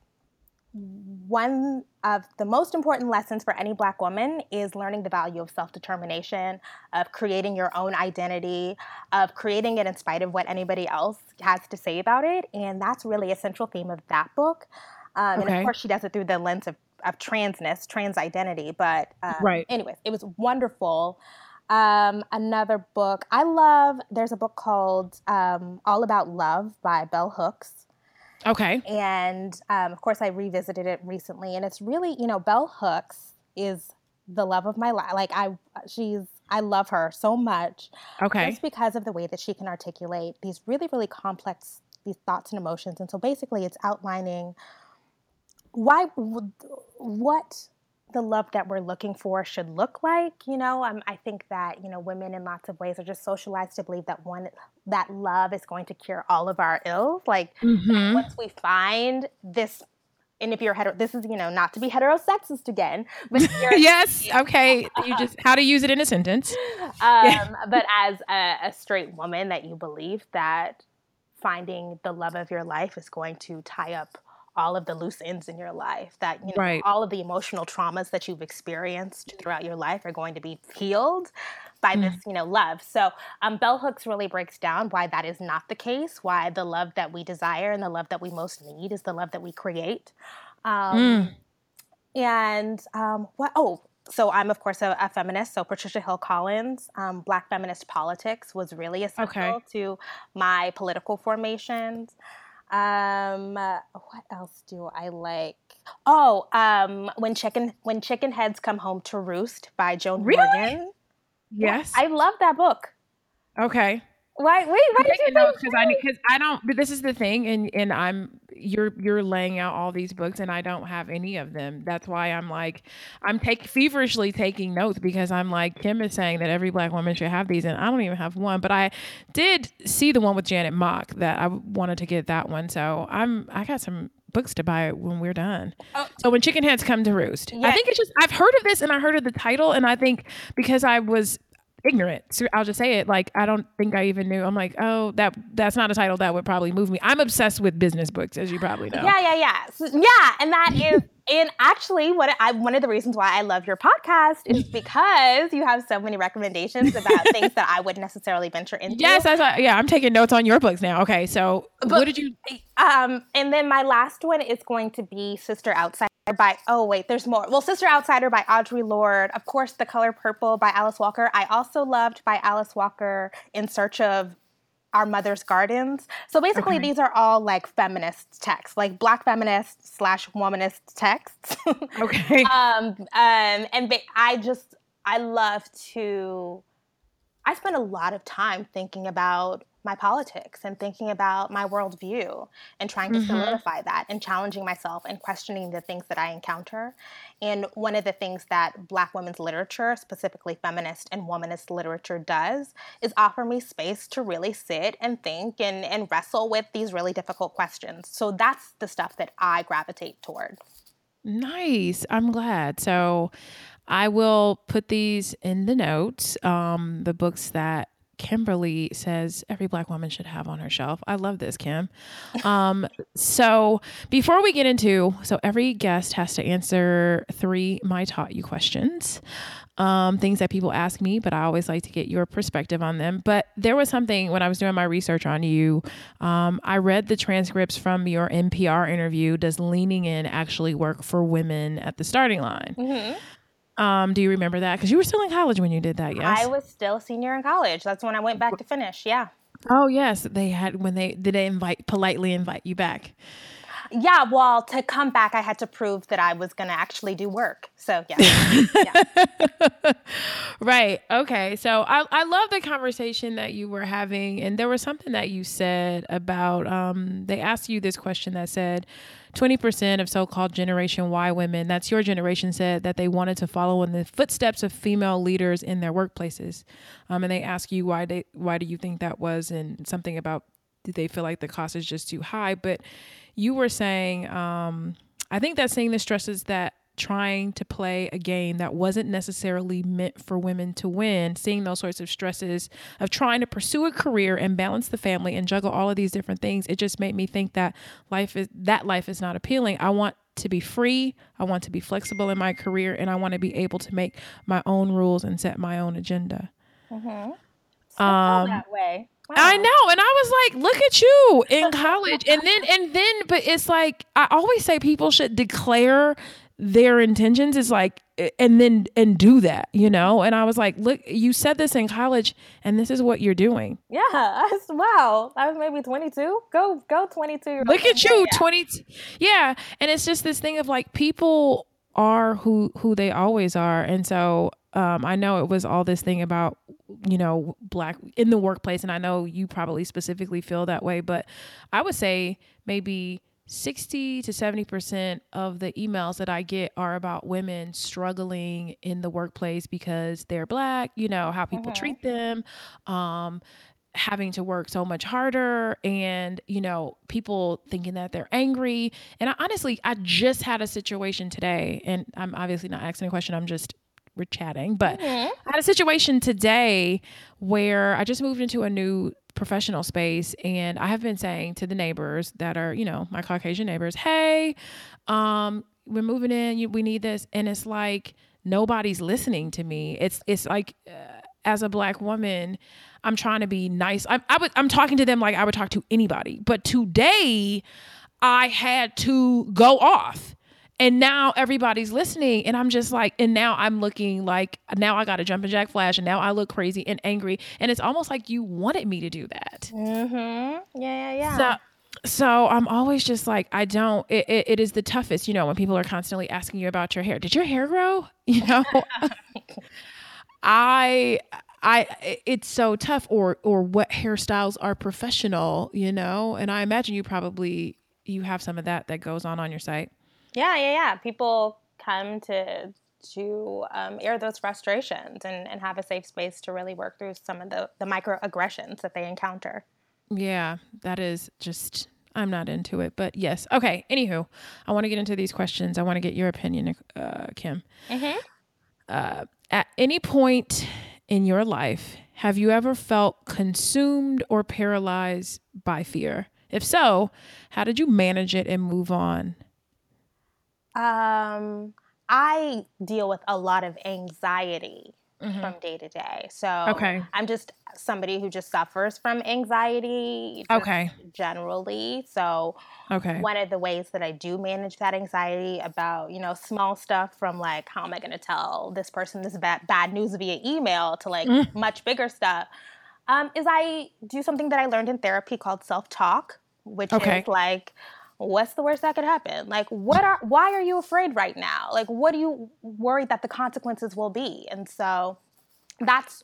one of the most important lessons for any black woman is learning the value of self-determination of creating your own identity of creating it in spite of what anybody else has to say about it and that's really a central theme of that book um, okay. and of course she does it through the lens of, of transness trans identity but um, right anyways it was wonderful um, another book i love there's a book called um, all about love by bell hooks Okay. And um, of course, I revisited it recently, and it's really, you know, Bell Hooks is the love of my life. Like I, she's, I love her so much. Okay. Just because of the way that she can articulate these really, really complex these thoughts and emotions, and so basically, it's outlining why, what the love that we're looking for should look like. You know, um, I think that you know women in lots of ways are just socialized to believe that one that love is going to cure all of our ills. Like mm-hmm. once we find this. And if you're hetero, this is you know not to be heterosexist again, but [LAUGHS] yes, okay, you just how to use it in a sentence. [LAUGHS] Um, yeah. But as a, a straight woman, that you believe that finding the love of your life is going to tie up all of the loose ends in your life that you know right. all of the emotional traumas that you've experienced throughout your life are going to be healed by mm. this you know love so um, bell hooks really breaks down why that is not the case why the love that we desire and the love that we most need is the love that we create um, mm. and um, what oh so I'm of course a, a, feminist. So Patricia Hill Collins, um, Black feminist politics was really essential okay. to my political formations. Um, what else do I like? Oh, um, when chicken when chicken heads come home to roost by Joan really? Morgan. Yes, I love that book. Okay. Why? Wait, why did you know because I because I don't. But this is the thing, and and I'm you're you're laying out all these books, and I don't have any of them. That's why I'm like I'm take feverishly taking notes because I'm like Kim is saying that every black woman should have these, and I don't even have one. But I did see the one with Janet Mock that I wanted to get that one, so I'm I got some books to buy when we're done. Oh. So when chicken heads come to roost, yeah. I think it's just I've heard of this and I heard of the title, and I think because I was ignorant. So I'll just say it. Like I don't think I even knew. I'm like, oh, that that's not a title that would probably move me. I'm obsessed with business books, as you probably know. Yeah, yeah, yeah, yeah. And that is, and actually, what I one of the reasons why I love your podcast is [LAUGHS] because you have so many recommendations about things that I wouldn't necessarily venture into. Yes, that's yeah. I'm taking notes on your books now. Okay, so but, what did you? Um, and then my last one is going to be Sister Outside by oh wait there's more well sister outsider by audre lorde of course the color purple by alice walker i also loved by alice walker in search of our mother's gardens. So basically okay. these are all like feminist texts like black feminist slash womanist texts. [LAUGHS] Okay. Um, um and i just i love to i spend a lot of time thinking about my politics and thinking about my worldview and trying to mm-hmm. solidify that and challenging myself and questioning the things that I encounter. And one of the things that Black women's literature, specifically feminist and womanist literature, does is offer me space to really sit and think and, and wrestle with these really difficult questions. So that's the stuff that I gravitate toward. Nice. I'm glad. So I will put these in the notes, um, the books that Kimberly says every black woman should have on her shelf. I love this, Kim. Um, so before we get into, so every guest has to answer three my taught you questions. Um, things that people ask me, but I always like to get your perspective on them. But there was something when I was doing my research on you, um, I read the transcripts from your NPR interview. Does leaning in actually work for women at the starting line? Mm-hmm. Um, do you remember that? Because you were still in college when you did that. Yes, I was still a senior in college. That's when I went back to finish. Yeah. Oh yes, they had when they did they invite politely invite you back. Yeah, well, to come back, I had to prove that I was going to actually do work. So, yeah. [LAUGHS] yeah. right. Okay. So, I, I love the conversation that you were having. And there was something that you said about, um, they asked you this question that said, 20% of so called Generation Y women, that's your generation, said that they wanted to follow in the footsteps of female leaders in their workplaces. Um, and they ask you why they why do you think that was and something about did they feel like the cost is just too high? But you were saying, um, I think that saying the stresses that trying to play a game that wasn't necessarily meant for women to win, seeing those sorts of stresses of trying to pursue a career and balance the family and juggle all of these different things, it just made me think that life is that life is not appealing. I want to be free. I want to be flexible in my career and I want to be able to make my own rules and set my own agenda. Mm-hmm. Um, that way. Wow. I know. And I was like, look at you in [LAUGHS] college. and then, and then, but it's like, I always say people should declare their intentions is like and then and do that you know? And i was like look you said this in college and this is what you're doing. Yeah wow i was maybe 22 go go 22 look at you yeah. 20 yeah. And it's just this thing of like people are who who they always are. And so um, I know it was all this thing about, you know, black in the workplace, and I know you probably specifically feel that way, but I would say maybe 60 to 70% of the emails that I get are about women struggling in the workplace because they're black, you know, how people mm-hmm. treat them, um, having to work so much harder and you know people thinking that they're angry and I, honestly i just had a situation today and i'm obviously not asking a question i'm just we're chatting but mm-hmm. i had a situation today where i just moved into a new professional space and I have been saying to the neighbors that are, you know, my Caucasian neighbors, "Hey, um we're moving in, you, we need this." And it's like nobody's listening to me. It's it's like uh, as a black woman, I'm trying to be nice. I, I would, I'm talking to them like I would talk to anybody. But today, I had to go off and now everybody's listening and i'm just like and now i'm looking like now i got a jumping jack flash and now i look crazy and angry and it's almost like you wanted me to do that mm-hmm. yeah yeah yeah so, so i'm always just like i don't it, it, it is the toughest you know when people are constantly asking you about your hair did your hair grow [LAUGHS] you know i I it's so tough or or what hairstyles are professional, you know? And I imagine you probably you have some of that that goes on on your site. Yeah, yeah, yeah. People come to to um, air those frustrations and, and have a safe space to really work through some of the, the microaggressions that they encounter. Yeah, that is just, I'm not into it. But yes. Okay. Anywho, I want to get into these questions. I want to get your opinion, uh, Kim. Mm-hmm. Uh, at any point in your life, have you ever felt consumed or paralyzed by fear? If so, how did you manage it and move on? Um, I deal with a lot of anxiety mm-hmm. from day to day. So okay. I'm just somebody who just suffers from anxiety. Okay. Generally. So okay. one of the ways that I do manage that anxiety about, you know, small stuff from like how am I gonna tell this person this bad bad news via email to like mm. much bigger stuff. Um, is I do something that I learned in therapy called self-talk, which okay. is like what's the worst that could happen? Like what are why are you afraid right now? Like what are you worried that the consequences will be? And so that's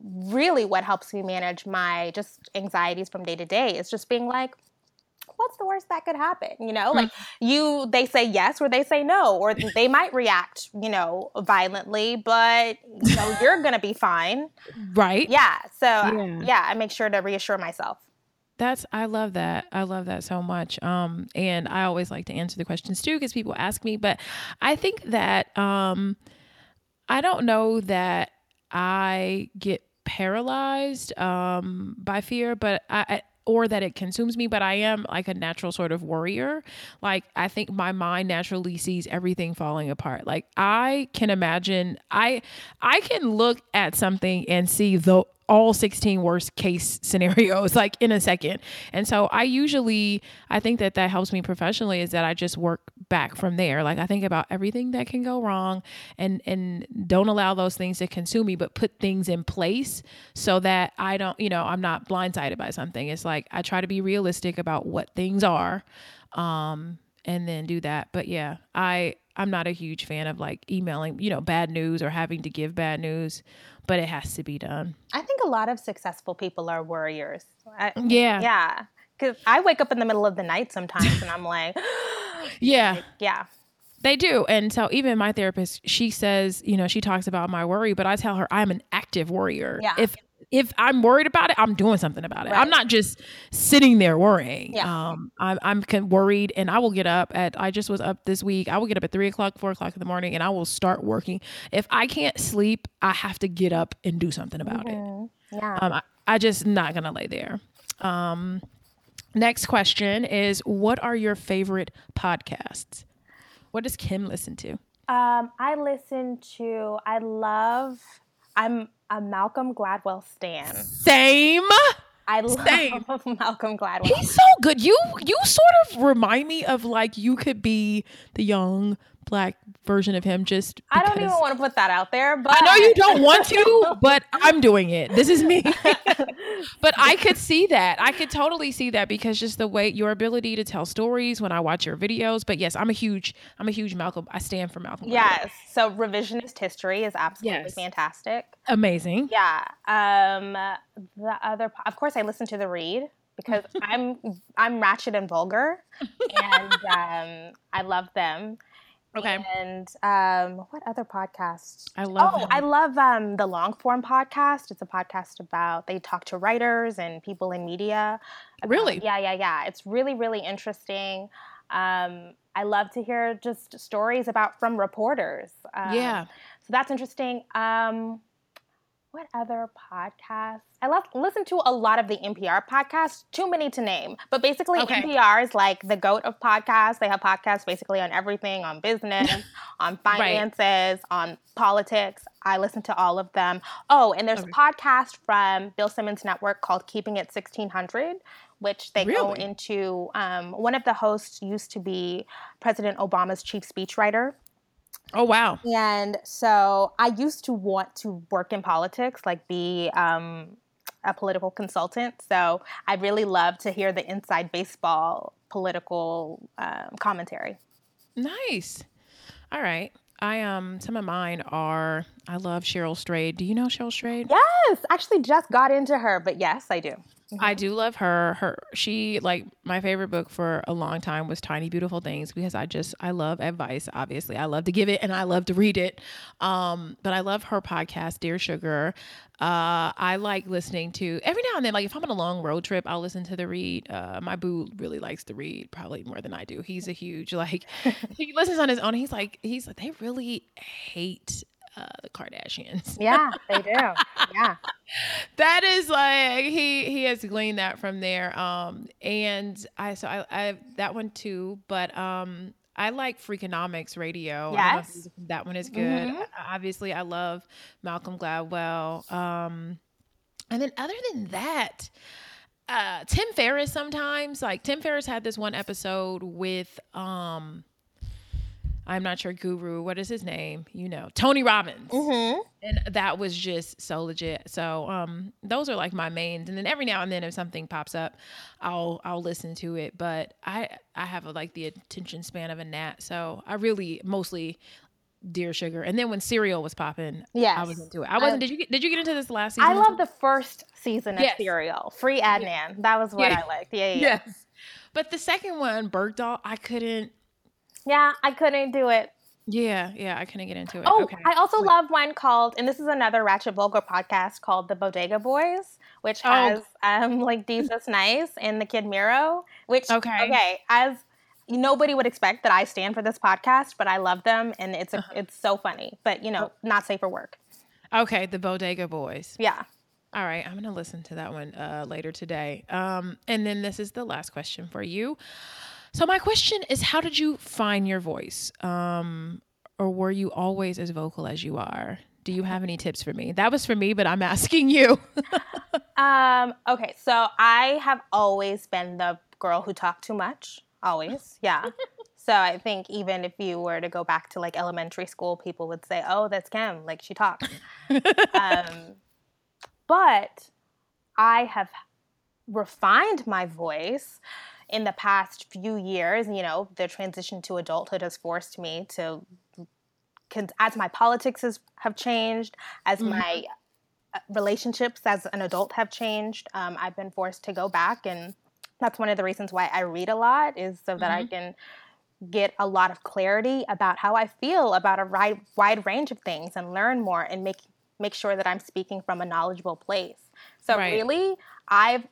really what helps me manage my just anxieties from day to day is just being like what's the worst that could happen? You know like mm-hmm. you they say yes or they say no or they might react you know violently but you know you're gonna be fine. [LAUGHS] Right. Yeah. So yeah. yeah i make sure to reassure myself that's I love that. I love that so much. Um, and I always like to answer the questions too because people ask me. But I think that um, I don't know that I get paralyzed um, by fear, but I, I or that it consumes me, but I am like a natural sort of worrier. Like I think my mind naturally sees everything falling apart. Like I can imagine I I can look at something and see the all 16 worst case [LAUGHS] scenarios like in a second. And so I usually I think that that helps me professionally is that I just work back from there. Like I think about everything that can go wrong and and don't allow those things to consume me but put things in place so that I don't, you know, I'm not blindsided by something. It's like I try to be realistic about what things are um and then do that. But yeah, I I'm not a huge fan of like emailing, you know, bad news or having to give bad news but it has to be done. I think a lot of successful people are worriers. I, yeah. Yeah. Because I wake up in the middle of the night sometimes and I'm like, [GASPS] yeah. Like, yeah. They do. And so even my therapist, she says, you know, she talks about my worry, but I tell her I'm an active worrier. Yeah. If if I'm worried about it, I'm doing something about it. Right. I'm not just sitting there worrying. Yeah. Um, I'm, I'm worried and I will get up at, I just was up this week. I will get up at three o'clock, four o'clock in the morning and I will start working. If I can't sleep, I have to get up and do something about mm-hmm. it. Yeah. Um, I, I just not going to lay there. Um, next question is what are your favorite podcasts? What does Kim listen to? Um, I listen to, I love, I'm a Malcolm Gladwell stan. Same. I love Same. [LAUGHS] Malcolm Gladwell. He's so good. You you sort of remind me of like you could be the young black version of him just I don't even want to put that out there, but I know you don't want to, [LAUGHS] but I'm doing it. This is me. [LAUGHS] but I could see that. I could totally see that because just the way your ability to tell stories when I watch your videos. But yes, I'm a huge I'm a huge Malcolm. I stand for Malcolm. Yes. So revisionist history is absolutely yes. fantastic. Amazing. Yeah. Um the other of course I listen to the read because [LAUGHS] I'm I'm ratchet and vulgar and um I love them. Okay. And um, what other podcasts? I love. Oh, them. I love um, the long form podcast. It's a podcast about they talk to writers and people in media. Really? yeah, yeah, yeah. It's really, really interesting. Um, I love to hear just stories about from reporters. Um, yeah. So that's interesting. Um, what other podcasts? I love listen to a lot of the NPR podcasts. Too many to name, but basically okay. NPR is like the goat of podcasts. They have podcasts basically on everything, on business, [LAUGHS] on finances, right. on politics. I listen to all of them. Oh, and there's okay. a podcast from Bill Simmons Network called Keeping It 1600, which they really? go into. Um, one of the hosts used to be President Obama's chief speechwriter. Oh wow! And so I used to want to work in politics, like be um, a political consultant. So I really love to hear the inside baseball political um, commentary. Nice. All right. I um some of mine are I love Cheryl Strayed. Do you know Cheryl Strayed? Yes, actually just got into her, but yes, I do. Mm-hmm. I do love her. Her she like my favorite book for a long time was Tiny Beautiful Things because I just I love advice. Obviously, I love to give it and I love to read it. Um, but I love her podcast, Dear Sugar. Uh, I like listening to every now and then. Like if I'm on a long road trip, I'll listen to the read. Uh, my boo really likes to read, probably more than I do. He's a huge like [LAUGHS] he listens on his own. He's like he's like they really hate uh, the Kardashians. Yeah, they do. [LAUGHS] yeah. that is like he he has gleaned that from there. Um and I so I I that one too, but um I like Freakonomics Radio. Yes. That one is good. Mm-hmm. Obviously, I love Malcolm Gladwell. Um and then other than that, uh Tim Ferriss sometimes like Tim Ferriss had this one episode with um I'm not sure guru. What is his name? You know, Tony Robbins. Mm-hmm. And that was just so legit. So um, those are like my mains. And then every now and then, if something pops up, I'll I'll listen to it. But I I have a, like the attention span of a gnat, so I really mostly Dear Sugar. And then when Serial was popping, yeah, I was into it. I wasn't. I, did you get, did you get into this last season? I love the first season of yes. Serial. Free Adnan. That was what. I liked. Yeah, yeah. Yes. But the second one, Bergdahl, I couldn't. Yeah, I couldn't do it. Yeah, yeah, I couldn't get into it. Oh, okay. I also Wait. love one called, and this is another Ratchet Vulgar podcast called The Bodega Boys, which oh. has um like Desus Nice and the Kid Mero. Which okay, okay, as nobody would expect that I stand for this podcast, but I love them, and it's a, uh-huh. it's so funny, but you know, oh. not safe for work. Okay, the Bodega Boys. Yeah. All right, I'm gonna listen to that one uh, later today. Um, and then this is the last question for you. So my question is, how did you find your voice? Um, or were you always as vocal as you are? Do you have any tips for me? That was for me, but I'm [LAUGHS] asking you. [LAUGHS] um, okay, so I have always been the girl who talked too much. Always, yeah. [LAUGHS] so I think even if you were to go back to like elementary school, people would say, "Oh, that's Kim. Like she talks." um, but I have refined my voice in the past few years, you know, the transition to adulthood has forced me to, as my politics has, have changed, as mm-hmm. my uh, relationships as an adult have changed, um, I've been forced to go back. And that's one of the reasons why I read a lot, is so that mm-hmm. I can get a lot of clarity about how I feel about a wide, wide range of things and learn more and make make sure that I'm speaking from a knowledgeable place. So right. really, I've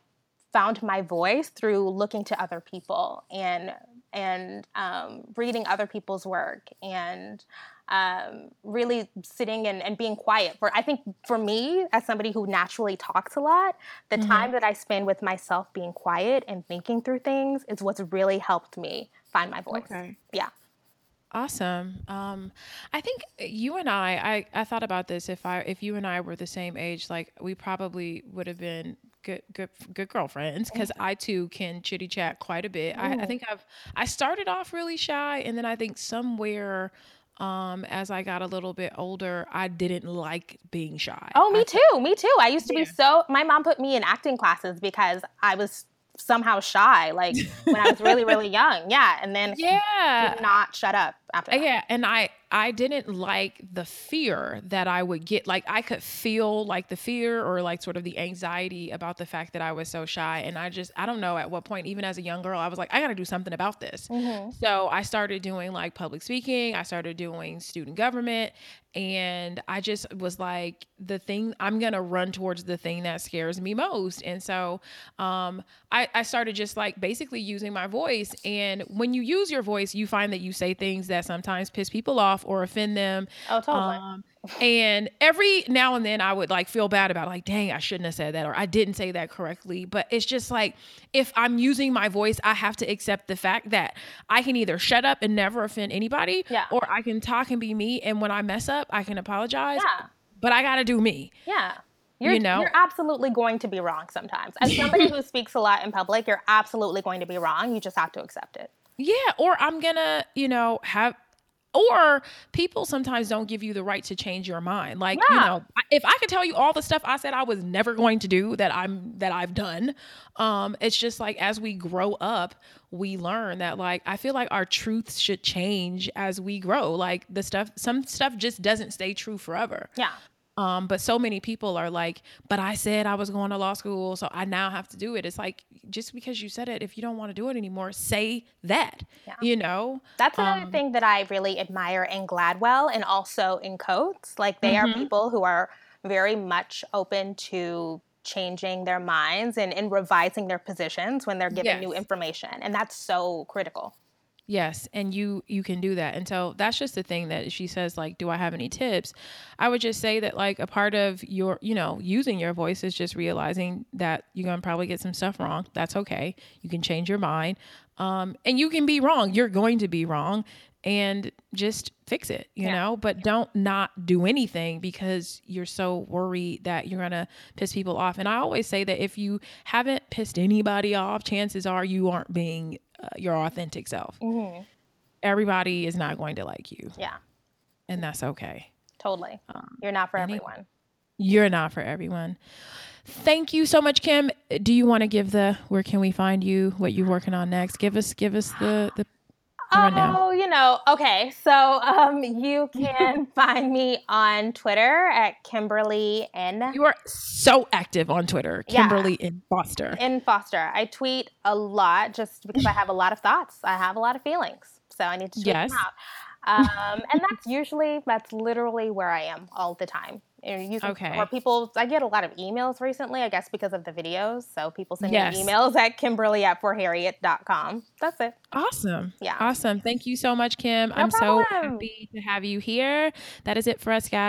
found my voice through looking to other people and and um, reading other people's work and um, really sitting and, and, being quiet for i think for me as somebody who naturally talks a lot the mm-hmm. time that i spend with myself being quiet and thinking through things is what's really helped me find my voice okay. yeah Awesome. Um, I think you and I, I, I thought about this. If I, if you and I were the same age, like we probably would have been good, good, good girlfriends because I too can chitty chat quite a bit. I, I think I've, I started off really shy, and then I think somewhere um, as I got a little bit older, I didn't like being shy. Oh, me I, too. Me too. I used to yeah. be so. My mom put me in acting classes because I was somehow shy, like when I was really, really [LAUGHS] young. Yeah, and then yeah, did not shut up after. That. Yeah, and I I didn't like the fear that I would get. Like I could feel like the fear or like sort of the anxiety about the fact that I was so shy. And I just, I don't know at what point, even as a young girl, I was like, I got to do something about this. Mm-hmm. So I started doing like public speaking, I started doing student government. And I just was like, the thing, I'm going to run towards the thing that scares me most. And so um, I, I started just like basically using my voice. And when you use your voice, you find that you say things that sometimes piss people off off or offend them. Oh, totally. Um, and every now and then I would like feel bad about like, dang, I shouldn't have said that or I didn't say that correctly. But it's just like if I'm using my voice, I have to accept the fact that I can either shut up and never offend anybody, yeah. or I can talk and be me. And when I mess up, I can apologize. Yeah. But I gotta do me. Yeah. You're, you know? you're absolutely going to be wrong sometimes. As somebody [LAUGHS] who speaks a lot in public, you're absolutely going to be wrong. You just have to accept it. Yeah, or I'm gonna, you know, have or people sometimes don't give you the right to change your mind. Like yeah. you know if i could tell you all the stuff i said i was never going to do that i'm that i've done um it's just like as we grow up we learn that like i feel like our truths should change as we grow. Like the stuff some stuff just doesn't stay true forever. Yeah um, but so many people are like, but I said I was going to law school, so I now have to do it. It's like just because you said it, if you don't want to do it anymore, say that. Yeah. You know, that's another um, thing that I really admire in Gladwell and also in Coates. Like they mm-hmm. are people who are very much open to changing their minds and, and revising their positions when they're given yes. new information, and that's so critical. Yes, and you you can do that. And so that's just the thing that she says like, do I have any tips? I would just say that like a part of your, you know, using your voice is just realizing that you're going to probably get some stuff wrong. That's okay. You can change your mind. Um and you can be wrong. You're going to be wrong and just fix it, you yeah. know, but don't not do anything because you're so worried that you're going to piss people off. And I always say that if you haven't pissed anybody off, chances are you aren't being uh, your authentic self. Mm-hmm. Everybody is not going to like you. Yeah. And that's okay. Totally. Um, you're not for everyone. You're not for everyone. Thank you so much, Kim. Do you want to give the where can we find you, what you're working on next? Give us give us the the Oh, you know, okay. So um, you can [LAUGHS] find me on Twitter at Kimberly N. You are so active on Twitter, Kimberly yeah. N. Foster. N. Foster, I tweet a lot just because I have a lot of thoughts. I have a lot of feelings, so I need to tweet yes. them out. Um, and that's usually that's literally where I am all the time. You can, okay. Or people, I get a lot of emails recently, I guess because of the videos. So people send yes. me emails at kimberly at forharriet.com. That's it. Awesome. Yeah. Awesome. Thank you so much, Kim. No I'm problem. so happy to have you here. That is it for us, guys.